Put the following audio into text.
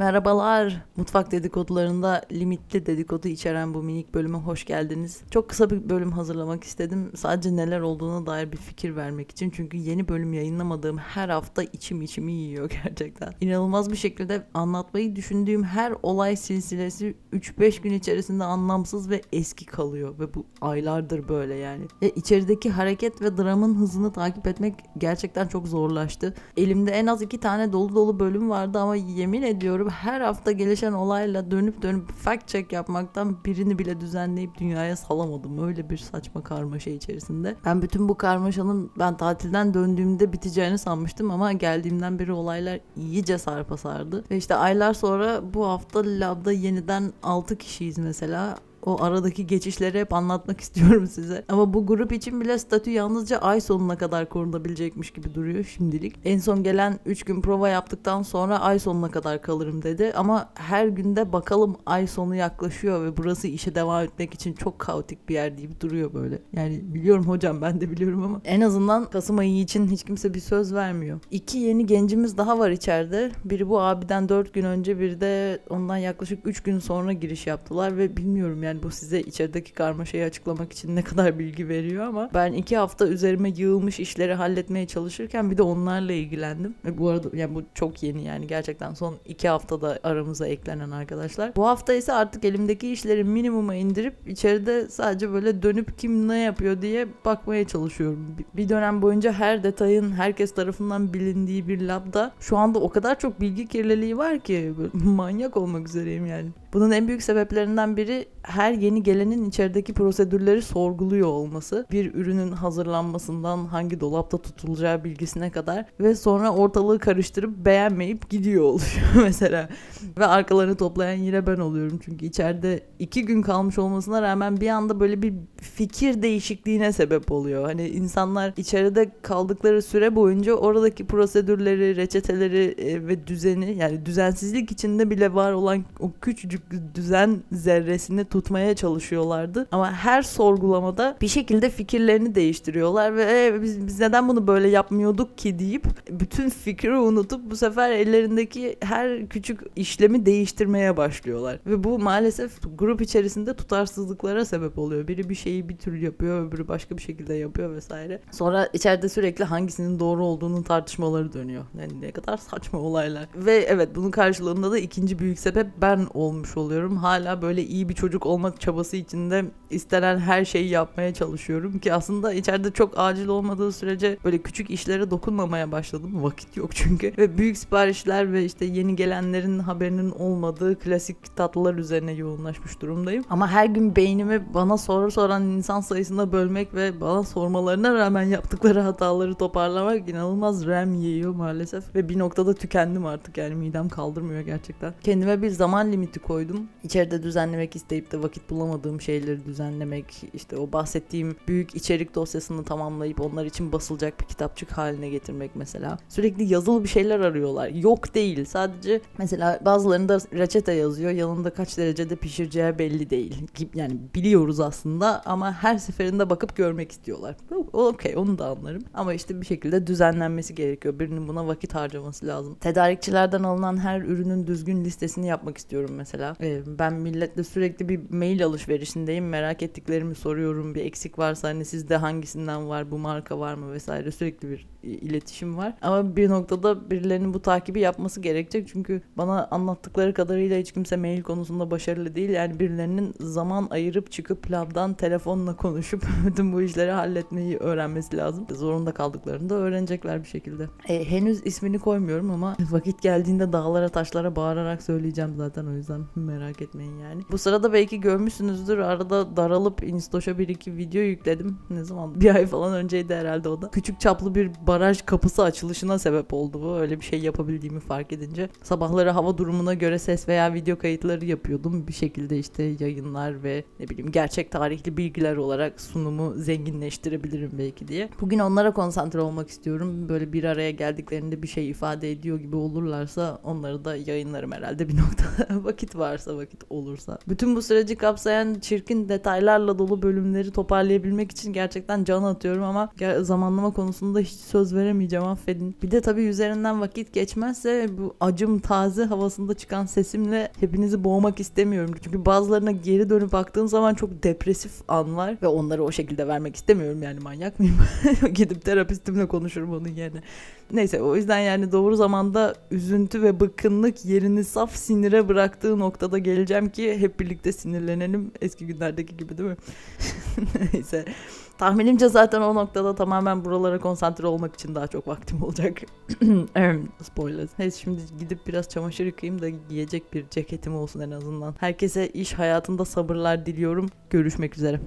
Merhabalar. Mutfak dedikodularında limitli dedikodu içeren bu minik bölüme hoş geldiniz. Çok kısa bir bölüm hazırlamak istedim. Sadece neler olduğuna dair bir fikir vermek için. Çünkü yeni bölüm yayınlamadığım her hafta içim içimi yiyor gerçekten. İnanılmaz bir şekilde anlatmayı düşündüğüm her olay silsilesi 3-5 gün içerisinde anlamsız ve eski kalıyor. Ve bu aylardır böyle yani. Ve içerideki hareket ve dramın hızını takip etmek gerçekten çok zorlaştı. Elimde en az iki tane dolu dolu bölüm vardı ama yemin ediyorum her hafta gelişen olayla dönüp dönüp fact check yapmaktan birini bile düzenleyip dünyaya salamadım. Öyle bir saçma karmaşa içerisinde. Ben bütün bu karmaşanın ben tatilden döndüğümde biteceğini sanmıştım ama geldiğimden beri olaylar iyice sarpa sardı. Ve işte aylar sonra bu hafta labda yeniden 6 kişiyiz mesela o aradaki geçişleri hep anlatmak istiyorum size. Ama bu grup için bile statü yalnızca ay sonuna kadar korunabilecekmiş gibi duruyor şimdilik. En son gelen 3 gün prova yaptıktan sonra ay sonuna kadar kalırım dedi. Ama her günde bakalım ay sonu yaklaşıyor ve burası işe devam etmek için çok kaotik bir yer deyip duruyor böyle. Yani biliyorum hocam ben de biliyorum ama en azından Kasım ayı için hiç kimse bir söz vermiyor. İki yeni gencimiz daha var içeride. Biri bu abiden 4 gün önce biri de ondan yaklaşık 3 gün sonra giriş yaptılar ve bilmiyorum yani bu size içerideki karmaşayı açıklamak için ne kadar bilgi veriyor ama ben iki hafta üzerime yığılmış işleri halletmeye çalışırken bir de onlarla ilgilendim. Ve bu arada yani bu çok yeni yani gerçekten son iki haftada aramıza eklenen arkadaşlar. Bu hafta ise artık elimdeki işleri minimuma indirip içeride sadece böyle dönüp kim ne yapıyor diye bakmaya çalışıyorum. Bir dönem boyunca her detayın herkes tarafından bilindiği bir labda şu anda o kadar çok bilgi kirliliği var ki manyak olmak üzereyim yani. Bunun en büyük sebeplerinden biri her yeni gelenin içerideki prosedürleri sorguluyor olması. Bir ürünün hazırlanmasından hangi dolapta tutulacağı bilgisine kadar ve sonra ortalığı karıştırıp beğenmeyip gidiyor oluşuyor mesela. ve arkalarını toplayan yine ben oluyorum. Çünkü içeride iki gün kalmış olmasına rağmen bir anda böyle bir fikir değişikliğine sebep oluyor. Hani insanlar içeride kaldıkları süre boyunca oradaki prosedürleri, reçeteleri e, ve düzeni yani düzensizlik içinde bile var olan o küçücük düzen zerresini tutmaya çalışıyorlardı. Ama her sorgulamada bir şekilde fikirlerini değiştiriyorlar ve e, biz, biz neden bunu böyle yapmıyorduk ki deyip bütün fikri unutup bu sefer ellerindeki her küçük işlemi değiştirmeye başlıyorlar. Ve bu maalesef grup içerisinde tutarsızlıklara sebep oluyor. Biri bir şeyi bir türlü yapıyor, öbürü başka bir şekilde yapıyor vesaire. Sonra içeride sürekli hangisinin doğru olduğunun tartışmaları dönüyor. Yani ne kadar saçma olaylar. Ve evet bunun karşılığında da ikinci büyük sebep ben olmuş oluyorum. Hala böyle iyi bir çocuk olmak çabası içinde istenen her şeyi yapmaya çalışıyorum ki aslında içeride çok acil olmadığı sürece böyle küçük işlere dokunmamaya başladım. Vakit yok çünkü. Ve büyük siparişler ve işte yeni gelenlerin haberinin olmadığı klasik tatlılar üzerine yoğunlaşmış durumdayım. Ama her gün beynimi bana soru soran insan sayısına bölmek ve bana sormalarına rağmen yaptıkları hataları toparlamak inanılmaz RAM yiyor maalesef. Ve bir noktada tükendim artık yani midem kaldırmıyor gerçekten. Kendime bir zaman limiti koydum. İçeride düzenlemek isteyip de vakit bulamadığım şeyleri düzenlemek, işte o bahsettiğim büyük içerik dosyasını tamamlayıp onlar için basılacak bir kitapçık haline getirmek mesela. Sürekli yazılı bir şeyler arıyorlar. Yok değil. Sadece mesela bazılarında reçete yazıyor. Yanında kaç derecede pişireceği belli değil. Yani biliyoruz aslında ama her seferinde bakıp görmek istiyorlar. Okey onu da anlarım. Ama işte bir şekilde düzenlenmesi gerekiyor. Birinin buna vakit harcaması lazım. Tedarikçilerden alınan her ürünün düzgün listesini yapmak istiyorum mesela. Ee, ben milletle sürekli bir mail alışverişindeyim. Merak ettiklerimi soruyorum. Bir eksik varsa hani sizde hangisinden var, bu marka var mı vesaire sürekli bir iletişim var. Ama bir noktada birilerinin bu takibi yapması gerekecek. Çünkü bana anlattıkları kadarıyla hiç kimse mail konusunda başarılı değil. Yani birilerinin zaman ayırıp çıkıp labdan telefonla konuşup bütün bu işleri halletmeyi öğrenmesi lazım. Zorunda kaldıklarında öğrenecekler bir şekilde. E, henüz ismini koymuyorum ama vakit geldiğinde dağlara taşlara bağırarak söyleyeceğim zaten o yüzden merak etmeyin yani. Bu sırada belki görmüşsünüzdür arada daralıp Instaş'a bir iki video yükledim. Ne zaman? Bir ay falan önceydi herhalde o da. Küçük çaplı bir baraj kapısı açılışına sebep oldu bu. Öyle bir şey yapabildiğimi fark edince. Sabahları hava durumuna göre ses veya video kayıtları yapıyordum. Bir şekilde işte yayınlar ve ne bileyim gerçek tarihli bilgiler olarak sunumu zenginleştirebilirim belki diye. Bugün onlara konsantre olmak istiyorum. Böyle bir araya geldiklerinde bir şey ifade ediyor gibi olurlarsa onları da yayınlarım herhalde bir noktada. Vakit var varsa vakit olursa. Bütün bu süreci kapsayan çirkin detaylarla dolu bölümleri toparlayabilmek için gerçekten can atıyorum ama zamanlama konusunda hiç söz veremeyeceğim affedin. Bir de tabii üzerinden vakit geçmezse bu acım taze havasında çıkan sesimle hepinizi boğmak istemiyorum. Çünkü bazılarına geri dönüp baktığım zaman çok depresif anlar ve onları o şekilde vermek istemiyorum yani manyak mıyım? Gidip terapistimle konuşurum onun yerine. Neyse o yüzden yani doğru zamanda üzüntü ve bıkkınlık yerini saf sinire bıraktığı noktada geleceğim ki hep birlikte sinirlenelim. Eski günlerdeki gibi değil mi? Neyse. Tahminimce zaten o noktada tamamen buralara konsantre olmak için daha çok vaktim olacak. Spoiler. Neyse şimdi gidip biraz çamaşır yıkayayım da giyecek bir ceketim olsun en azından. Herkese iş hayatında sabırlar diliyorum. Görüşmek üzere.